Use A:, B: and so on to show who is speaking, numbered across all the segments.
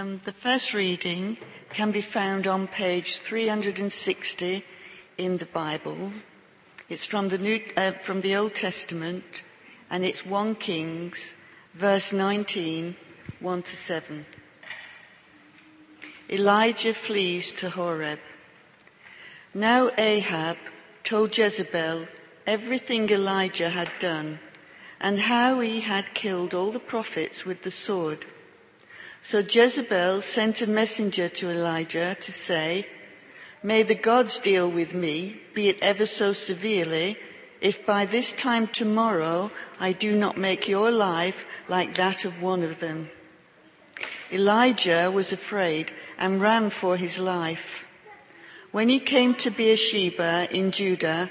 A: Um, the first reading can be found on page 360 in the Bible. It's from the New, uh, from the Old Testament, and it's 1 Kings, verse 19, 1 to 7. Elijah flees to Horeb. Now Ahab told Jezebel everything Elijah had done and how he had killed all the prophets with the sword. So Jezebel sent a messenger to Elijah to say, May the gods deal with me, be it ever so severely, if by this time tomorrow I do not make your life like that of one of them. Elijah was afraid and ran for his life. When he came to Beersheba in Judah,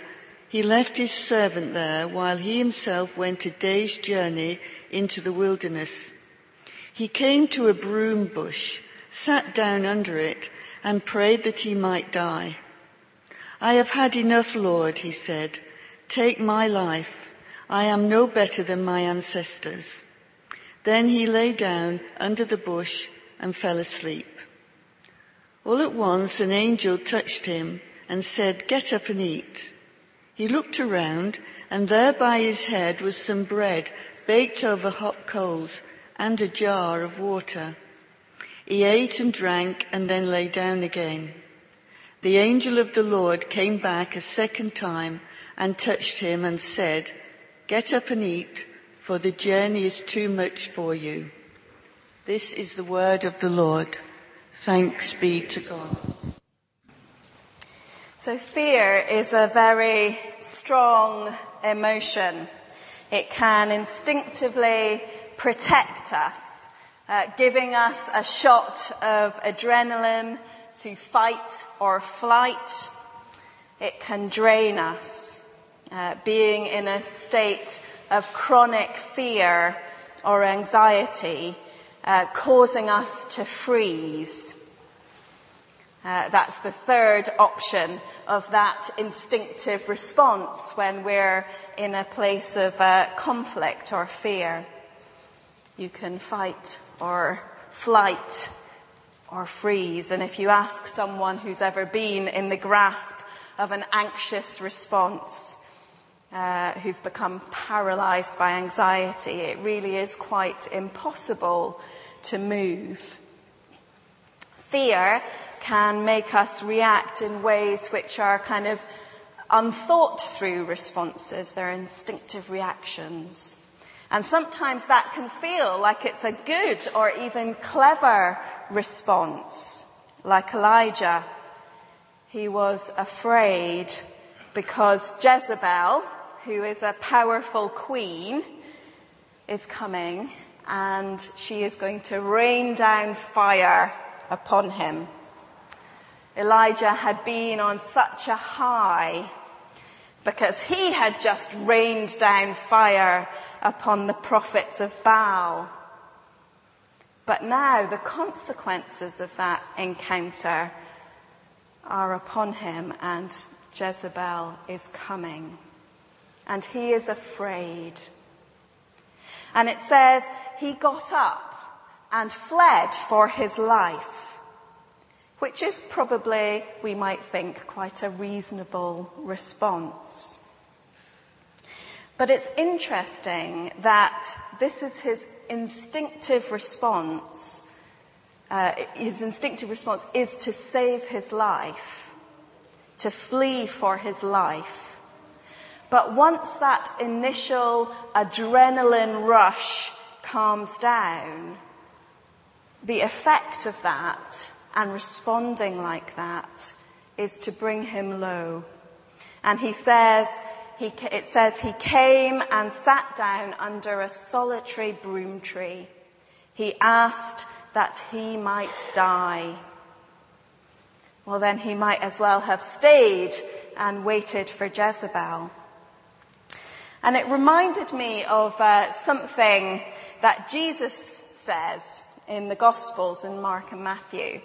A: he left his servant there while he himself went a day's journey into the wilderness. He came to a broom bush, sat down under it, and prayed that he might die. I have had enough, Lord, he said. Take my life. I am no better than my ancestors. Then he lay down under the bush and fell asleep. All at once an angel touched him and said, get up and eat. He looked around and there by his head was some bread baked over hot coals and a jar of water. He ate and drank and then lay down again. The angel of the Lord came back a second time and touched him and said, get up and eat for the journey is too much for you. This is the word of the Lord. Thanks be to God.
B: So fear is a very strong emotion. It can instinctively protect us, uh, giving us a shot of adrenaline to fight or flight. It can drain us, uh, being in a state of chronic fear or anxiety, uh, causing us to freeze. Uh, that's the third option of that instinctive response when we're in a place of uh, conflict or fear. You can fight or flight or freeze. And if you ask someone who's ever been in the grasp of an anxious response, uh, who've become paralyzed by anxiety, it really is quite impossible to move. Fear can make us react in ways which are kind of unthought through responses. They're instinctive reactions. And sometimes that can feel like it's a good or even clever response. Like Elijah, he was afraid because Jezebel, who is a powerful queen, is coming and she is going to rain down fire upon him. Elijah had been on such a high because he had just rained down fire upon the prophets of Baal. But now the consequences of that encounter are upon him and Jezebel is coming. And he is afraid. And it says he got up and fled for his life, which is probably, we might think, quite a reasonable response. But it's interesting that this is his instinctive response. Uh, his instinctive response is to save his life, to flee for his life. But once that initial adrenaline rush calms down, the effect of that and responding like that is to bring him low. And he says, he, it says he came and sat down under a solitary broom tree. He asked that he might die. Well then he might as well have stayed and waited for Jezebel. And it reminded me of uh, something that Jesus says in the Gospels in Mark and Matthew.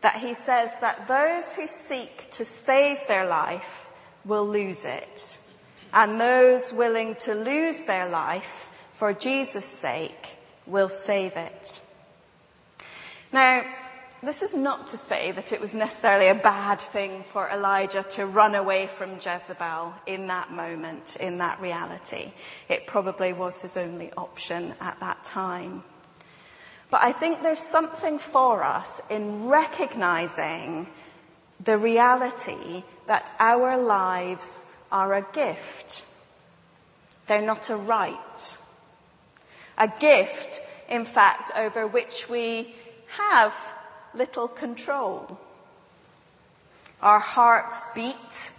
B: That he says that those who seek to save their life will lose it and those willing to lose their life for Jesus' sake will save it. Now, this is not to say that it was necessarily a bad thing for Elijah to run away from Jezebel in that moment, in that reality. It probably was his only option at that time. But I think there's something for us in recognizing the reality that our lives are a gift. They're not a right. A gift, in fact, over which we have little control. Our hearts beat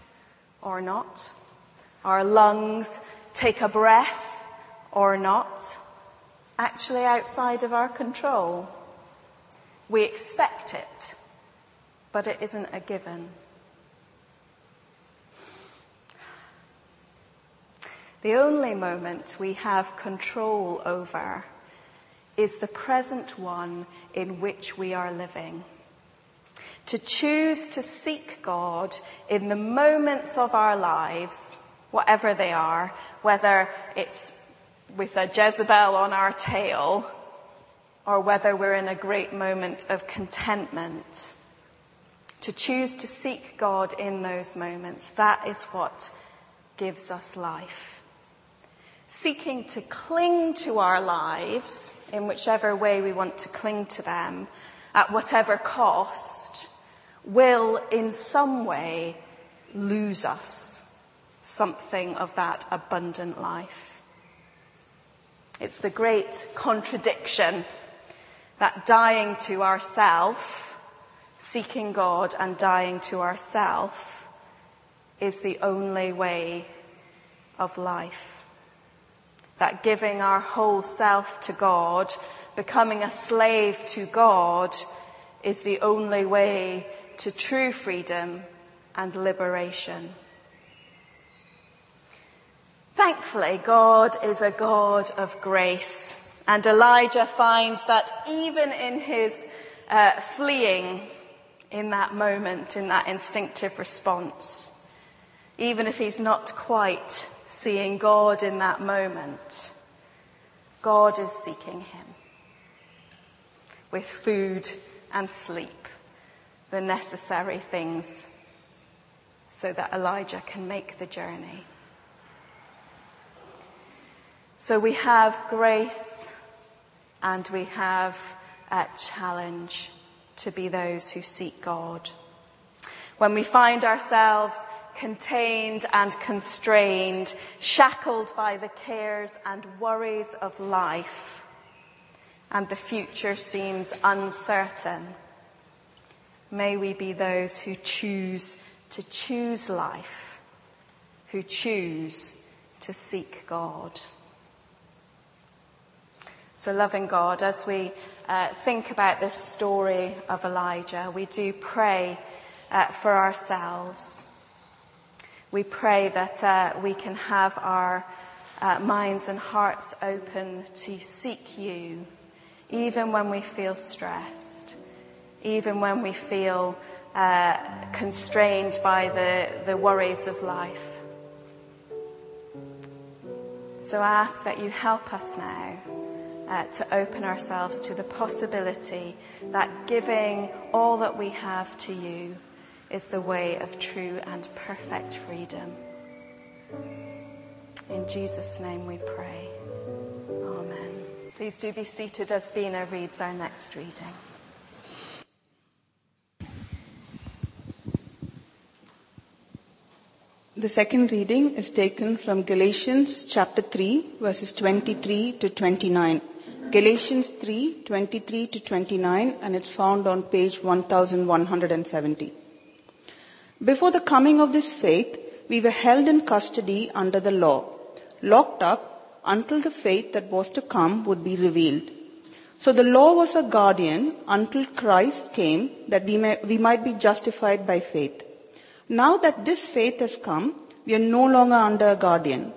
B: or not. Our lungs take a breath or not. Actually outside of our control. We expect it, but it isn't a given. The only moment we have control over is the present one in which we are living. To choose to seek God in the moments of our lives, whatever they are, whether it's with a Jezebel on our tail, or whether we're in a great moment of contentment. To choose to seek God in those moments, that is what gives us life seeking to cling to our lives in whichever way we want to cling to them at whatever cost will in some way lose us something of that abundant life. It's the great contradiction that dying to ourself, seeking God and dying to ourself is the only way of life that giving our whole self to God, becoming a slave to God, is the only way to true freedom and liberation. Thankfully, God is a God of grace, and Elijah finds that even in his uh, fleeing in that moment, in that instinctive response, even if he's not quite seeing God in that moment, God is seeking him with food and sleep, the necessary things so that Elijah can make the journey. So we have grace and we have a challenge to be those who seek God. When we find ourselves contained and constrained, shackled by the cares and worries of life, and the future seems uncertain. May we be those who choose to choose life, who choose to seek God. So loving God, as we uh, think about this story of Elijah, we do pray uh, for ourselves we pray that uh, we can have our uh, minds and hearts open to seek you, even when we feel stressed, even when we feel uh, constrained by the, the worries of life. So I ask that you help us now uh, to open ourselves to the possibility that giving all that we have to you is the way of true and perfect freedom. In Jesus' name we pray. Amen. Please do be seated as Vina reads our next reading.
C: The second reading is taken from Galatians chapter 3 verses 23 to 29. Galatians 3, 23 to 29 and it's found on page 1170. Before the coming of this faith, we were held in custody under the law, locked up until the faith that was to come would be revealed. So the law was a guardian until Christ came that we, may, we might be justified by faith. Now that this faith has come, we are no longer under a guardian.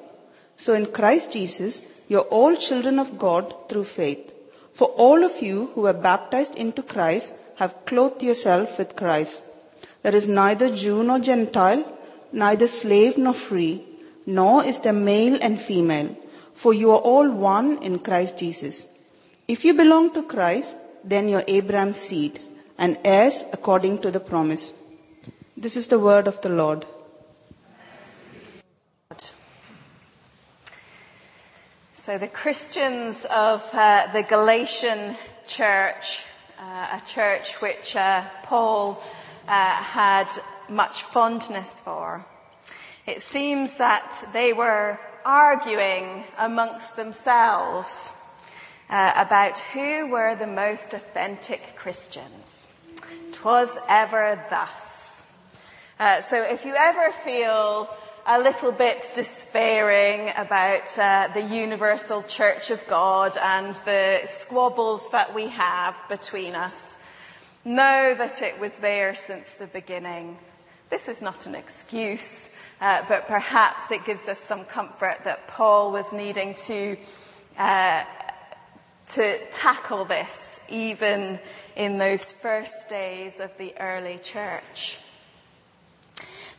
C: So in Christ Jesus, you're all children of God through faith. For all of you who were baptized into Christ have clothed yourself with Christ. There is neither Jew nor Gentile, neither slave nor free, nor is there male and female, for you are all one in Christ Jesus. If you belong to Christ, then you're Abraham's seed and heirs according to the promise. This is the word of the Lord.
B: So the Christians of uh, the Galatian church, uh, a church which uh, Paul uh, had much fondness for, it seems that they were arguing amongst themselves uh, about who were the most authentic Christians. Twas ever thus. Uh, so if you ever feel a little bit despairing about uh, the universal church of God and the squabbles that we have between us. Know that it was there since the beginning. This is not an excuse, uh, but perhaps it gives us some comfort that Paul was needing to uh, to tackle this even in those first days of the early church.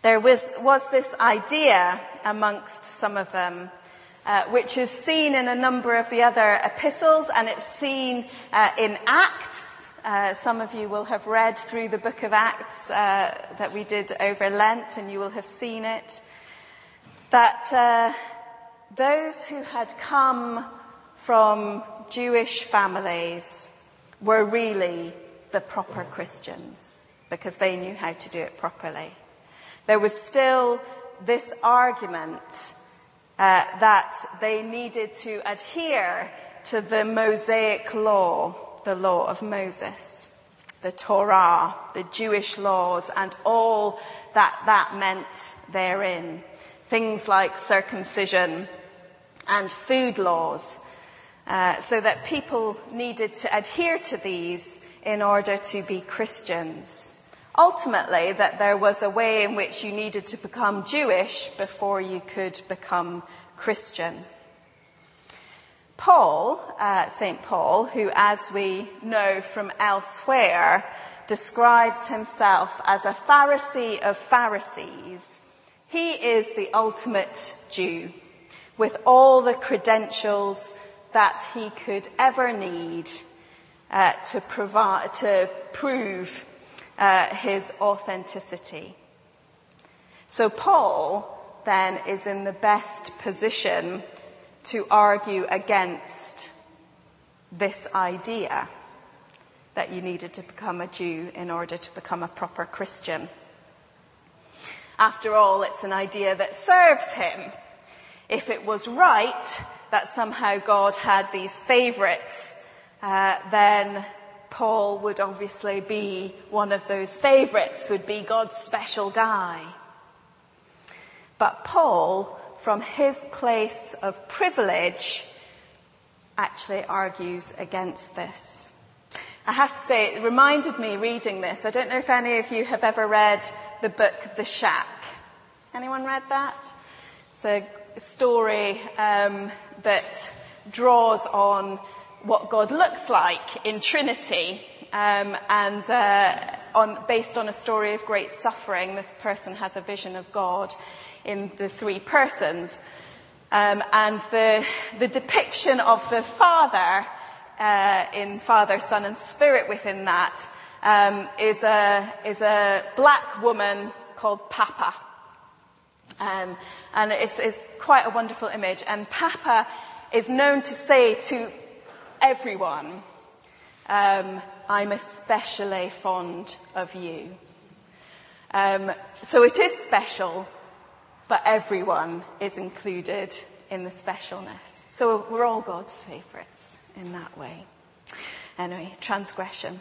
B: There was, was this idea amongst some of them, uh, which is seen in a number of the other epistles, and it's seen uh, in Acts. Uh, some of you will have read through the book of Acts uh, that we did over Lent, and you will have seen it. That uh, those who had come from Jewish families were really the proper Christians because they knew how to do it properly. There was still this argument uh, that they needed to adhere to the Mosaic law, the law of Moses, the Torah, the Jewish laws, and all that that meant therein. Things like circumcision and food laws, uh, so that people needed to adhere to these in order to be Christians. Ultimately, that there was a way in which you needed to become Jewish before you could become Christian. Paul, uh, St. Paul, who as we know from elsewhere, describes himself as a Pharisee of Pharisees, he is the ultimate Jew with all the credentials that he could ever need uh, to provide, to prove uh, his authenticity. So Paul then is in the best position to argue against this idea that you needed to become a Jew in order to become a proper Christian. After all, it's an idea that serves him. If it was right that somehow God had these favorites, uh, then Paul would obviously be one of those favorites, would be God's special guy. But Paul, from his place of privilege, actually argues against this. I have to say, it reminded me reading this. I don't know if any of you have ever read the book The Shack. Anyone read that? It's a story um, that draws on what God looks like in Trinity, um, and uh, on, based on a story of great suffering, this person has a vision of God in the three persons. Um, and the, the depiction of the Father uh, in Father, Son, and Spirit within that um, is a is a black woman called Papa, um, and it's, it's quite a wonderful image. And Papa is known to say to everyone, um, I'm especially fond of you. Um, so it is special, but everyone is included in the specialness. So we're all God's favourites in that way. Anyway, transgression.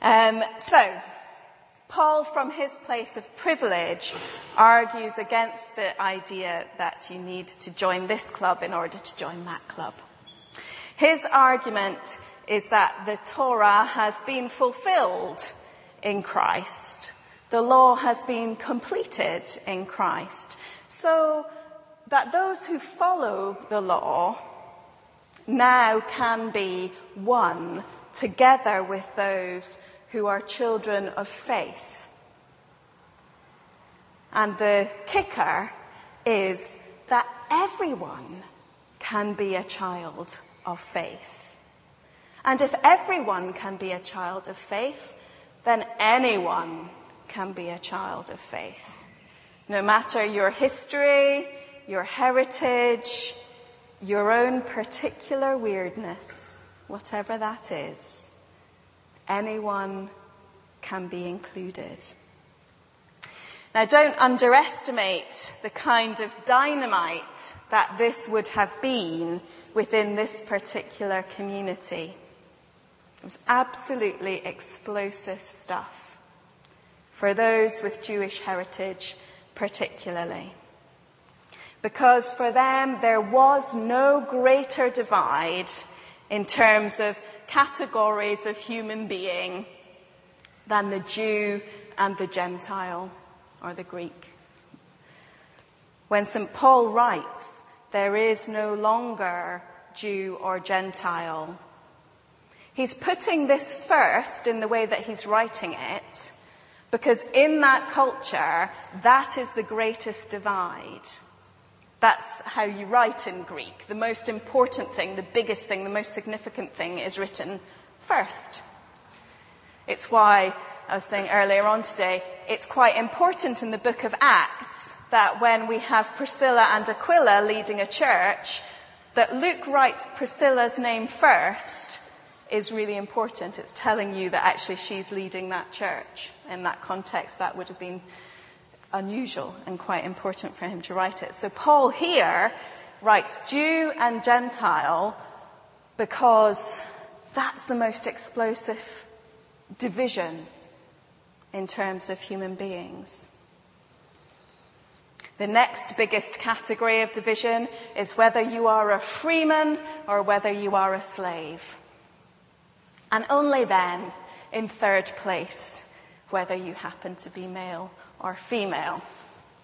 B: Um, so, Paul, from his place of privilege, argues against the idea that you need to join this club in order to join that club. His argument is that the Torah has been fulfilled in Christ. The law has been completed in Christ. So that those who follow the law now can be one together with those who are children of faith. And the kicker is that everyone can be a child of faith. And if everyone can be a child of faith, then anyone can be a child of faith. No matter your history, your heritage, your own particular weirdness, whatever that is, anyone can be included. Now don't underestimate the kind of dynamite that this would have been within this particular community. It was absolutely explosive stuff for those with Jewish heritage particularly. Because for them there was no greater divide in terms of categories of human being than the Jew and the Gentile or the Greek. When St. Paul writes, there is no longer Jew or Gentile, he's putting this first in the way that he's writing it, because in that culture, that is the greatest divide. That's how you write in Greek. The most important thing, the biggest thing, the most significant thing is written first. It's why I was saying earlier on today, it's quite important in the book of Acts that when we have Priscilla and Aquila leading a church, that Luke writes Priscilla's name first is really important. It's telling you that actually she's leading that church. In that context, that would have been unusual and quite important for him to write it. So Paul here writes Jew and Gentile because that's the most explosive division in terms of human beings. The next biggest category of division is whether you are a freeman or whether you are a slave. And only then, in third place, whether you happen to be male or female.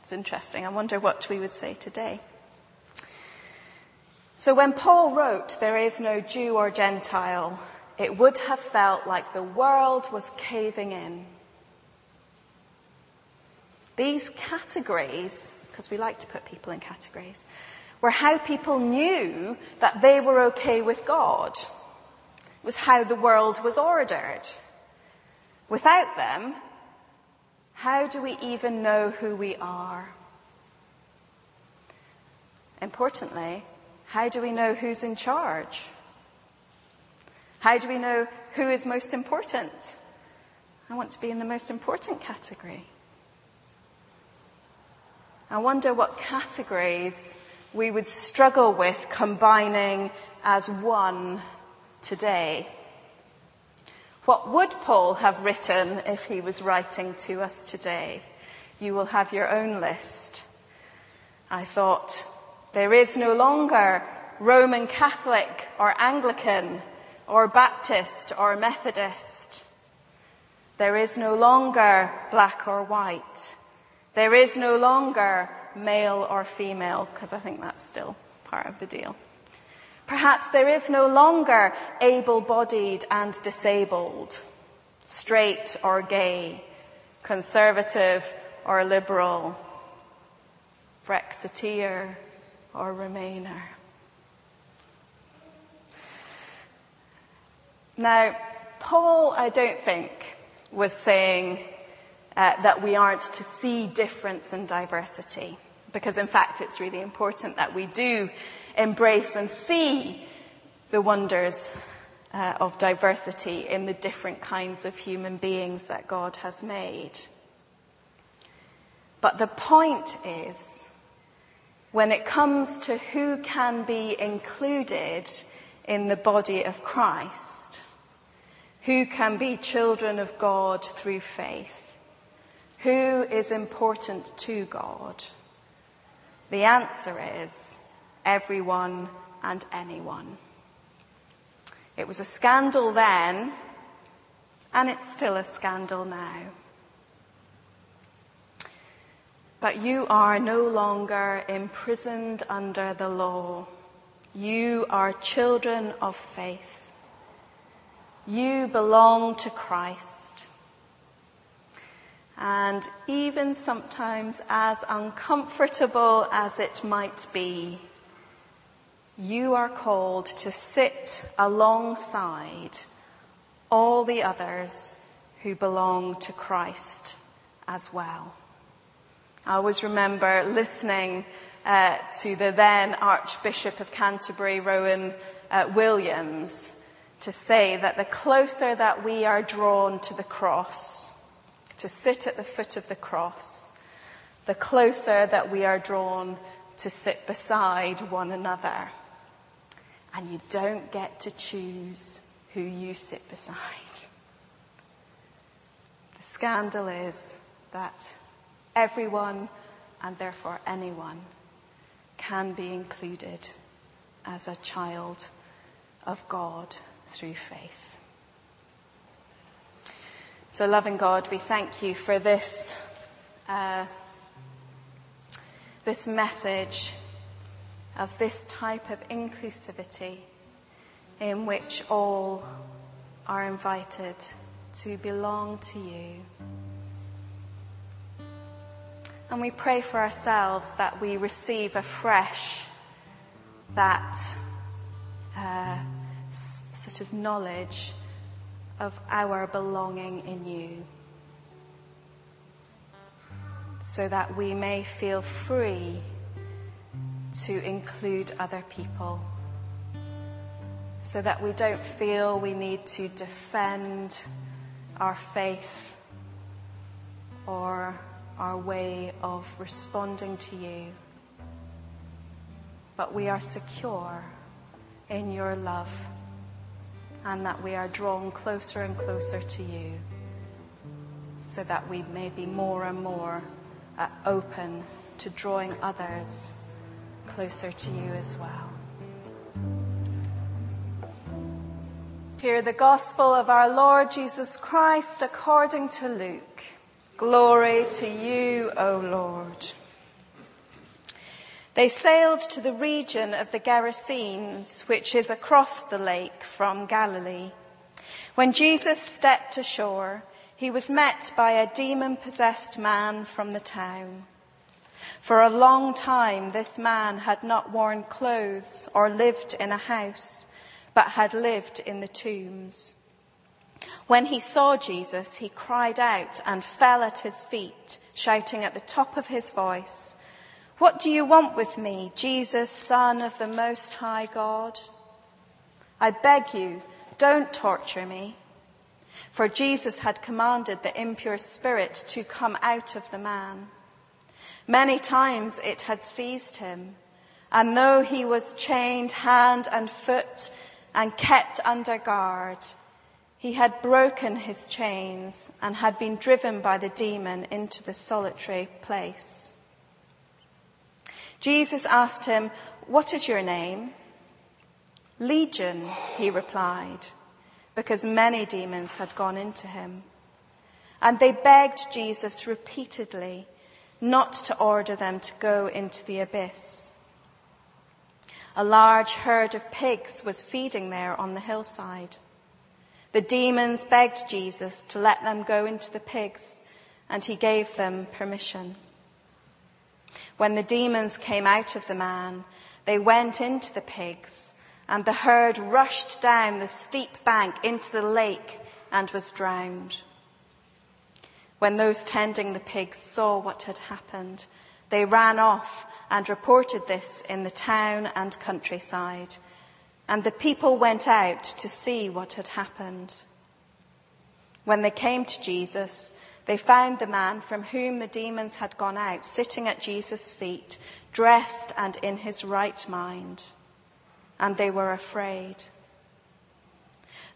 B: It's interesting. I wonder what we would say today. So when Paul wrote, there is no Jew or Gentile, it would have felt like the world was caving in. These categories, because we like to put people in categories, were how people knew that they were okay with God. It was how the world was ordered. Without them, how do we even know who we are? Importantly, how do we know who's in charge? How do we know who is most important? I want to be in the most important category. I wonder what categories we would struggle with combining as one today. What would Paul have written if he was writing to us today? You will have your own list. I thought, there is no longer Roman Catholic or Anglican or Baptist or Methodist. There is no longer black or white. There is no longer male or female, because I think that's still part of the deal. Perhaps there is no longer able-bodied and disabled, straight or gay, conservative or liberal, Brexiteer or Remainer. Now, Paul, I don't think, was saying uh, that we aren't to see difference and diversity. Because in fact, it's really important that we do embrace and see the wonders uh, of diversity in the different kinds of human beings that God has made. But the point is, when it comes to who can be included in the body of Christ, who can be children of God through faith, who is important to God? The answer is everyone and anyone. It was a scandal then, and it's still a scandal now. But you are no longer imprisoned under the law. You are children of faith. You belong to Christ. And even sometimes as uncomfortable as it might be, you are called to sit alongside all the others who belong to Christ as well. I always remember listening uh, to the then Archbishop of Canterbury, Rowan uh, Williams, to say that the closer that we are drawn to the cross, to sit at the foot of the cross, the closer that we are drawn to sit beside one another. And you don't get to choose who you sit beside. The scandal is that everyone and therefore anyone can be included as a child of God through faith. So loving God, we thank you for this, uh, this message of this type of inclusivity in which all are invited to belong to you. And we pray for ourselves that we receive afresh that uh, sort of knowledge of our belonging in you. So that we may feel free to include other people. So that we don't feel we need to defend our faith or our way of responding to you. But we are secure in your love and that we are drawn closer and closer to you so that we may be more and more uh, open to drawing others closer to you as well. Hear the gospel of our Lord Jesus Christ according to Luke. Glory to you, O Lord. They sailed to the region of the Gerasenes, which is across the lake from Galilee. When Jesus stepped ashore, he was met by a demon possessed man from the town. For a long time, this man had not worn clothes or lived in a house, but had lived in the tombs. When he saw Jesus, he cried out and fell at his feet, shouting at the top of his voice, What do you want with me, Jesus, son of the most high God? I beg you, don't torture me. For Jesus had commanded the impure spirit to come out of the man. Many times it had seized him, and though he was chained hand and foot and kept under guard, he had broken his chains and had been driven by the demon into the solitary place. Jesus asked him, what is your name? Legion, he replied, because many demons had gone into him. And they begged Jesus repeatedly not to order them to go into the abyss. A large herd of pigs was feeding there on the hillside. The demons begged Jesus to let them go into the pigs, and he gave them permission. When the demons came out of the man, they went into the pigs, and the herd rushed down the steep bank into the lake and was drowned. When those tending the pigs saw what had happened, they ran off and reported this in the town and countryside and the people went out to see what had happened. When they came to Jesus, they found the man from whom the demons had gone out sitting at Jesus' feet, dressed and in his right mind. And they were afraid.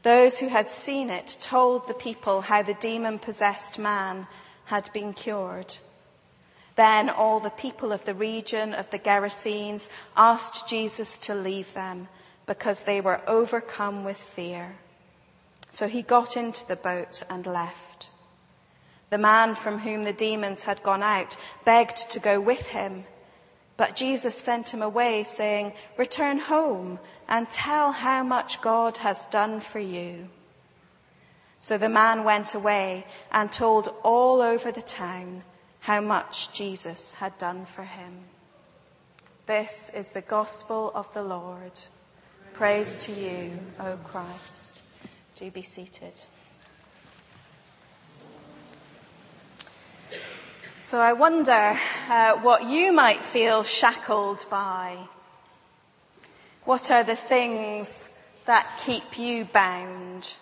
B: Those who had seen it told the people how the demon possessed man had been cured. Then all the people of the region of the Gerasenes asked Jesus to leave them because they were overcome with fear. So he got into the boat and left. The man from whom the demons had gone out begged to go with him, but Jesus sent him away saying, return home and tell how much God has done for you. So the man went away and told all over the town how much Jesus had done for him. This is the gospel of the Lord. Praise to you, O Christ. Do be seated. So I wonder uh, what you might feel shackled by. What are the things that keep you bound?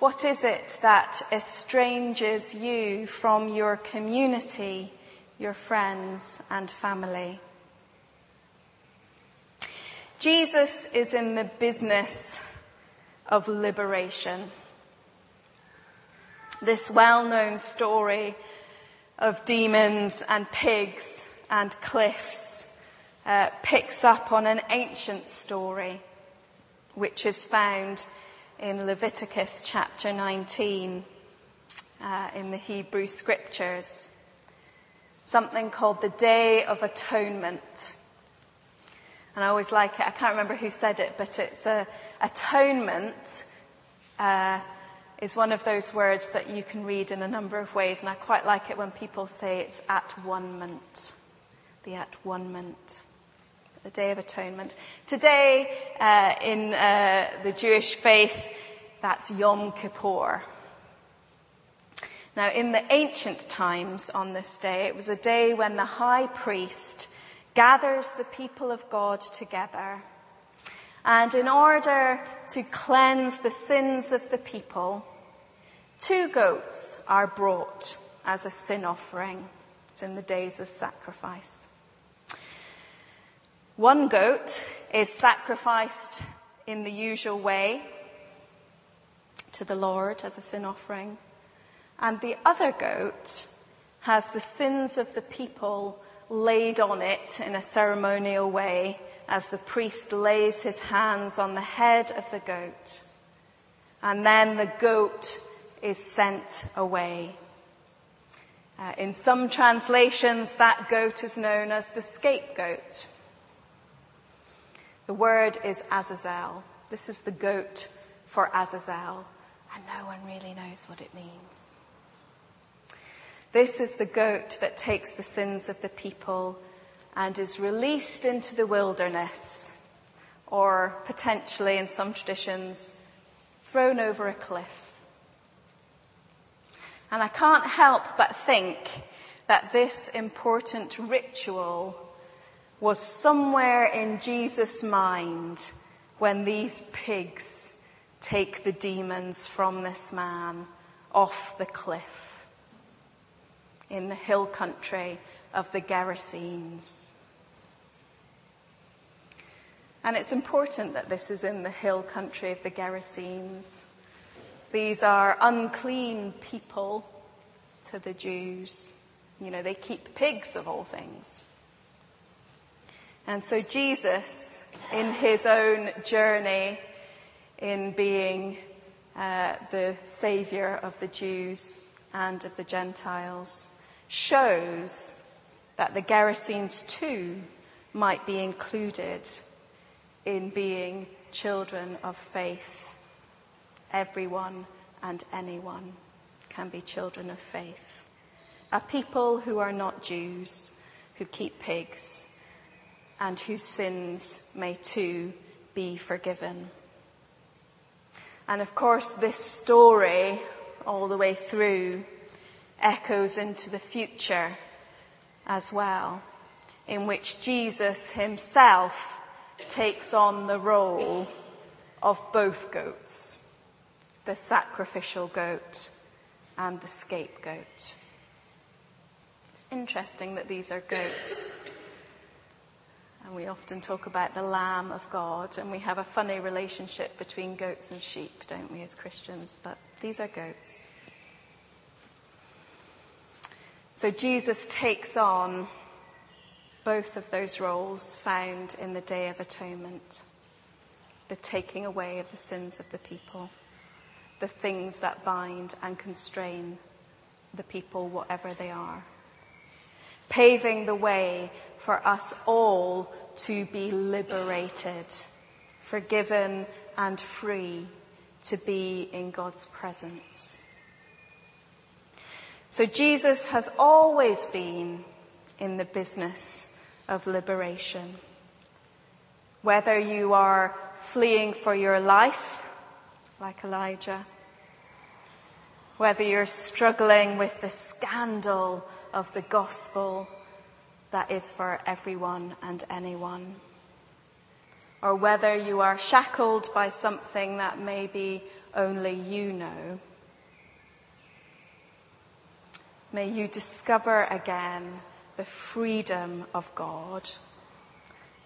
B: What is it that estranges you from your community, your friends and family? Jesus is in the business of liberation. This well-known story of demons and pigs and cliffs uh, picks up on an ancient story which is found in Leviticus chapter 19 uh, in the Hebrew scriptures. Something called the Day of Atonement. And I always like it. I can't remember who said it, but it's a atonement uh, is one of those words that you can read in a number of ways, and I quite like it when people say it's at one-ment. The at one-ment the Day of Atonement. Today, uh, in uh, the Jewish faith, that's Yom Kippur. Now, in the ancient times on this day, it was a day when the high priest gathers the people of God together. And in order to cleanse the sins of the people, two goats are brought as a sin offering. It's in the days of sacrifice. One goat is sacrificed in the usual way to the Lord as a sin offering. And the other goat has the sins of the people laid on it in a ceremonial way as the priest lays his hands on the head of the goat. And then the goat is sent away. Uh, in some translations, that goat is known as the scapegoat. The word is Azazel. This is the goat for Azazel, and no one really knows what it means. This is the goat that takes the sins of the people and is released into the wilderness, or potentially in some traditions, thrown over a cliff. And I can't help but think that this important ritual was somewhere in Jesus' mind when these pigs take the demons from this man off the cliff in the hill country of the Gerasenes. And it's important that this is in the hill country of the Gerasenes. These are unclean people to the Jews. You know, they keep pigs of all things. And so Jesus, in his own journey in being uh, the savior of the Jews and of the Gentiles, shows that the Gerasenes too might be included in being children of faith. Everyone and anyone can be children of faith. A people who are not Jews, who keep pigs, and whose sins may too be forgiven. And of course, this story, all the way through, echoes into the future as well, in which Jesus himself takes on the role of both goats, the sacrificial goat and the scapegoat. It's interesting that these are goats. And we often talk about the Lamb of God, and we have a funny relationship between goats and sheep, don't we, as Christians? But these are goats. So Jesus takes on both of those roles found in the Day of Atonement the taking away of the sins of the people, the things that bind and constrain the people, whatever they are, paving the way for us all to be liberated, forgiven and free to be in God's presence. So Jesus has always been in the business of liberation. Whether you are fleeing for your life, like Elijah, whether you're struggling with the scandal of the gospel that is for everyone and anyone, or whether you are shackled by something that maybe only you know. May you discover again the freedom of God,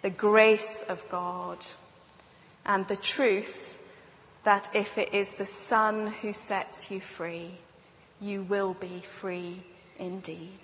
B: the grace of God, and the truth that if it is the Son who sets you free, you will be free indeed.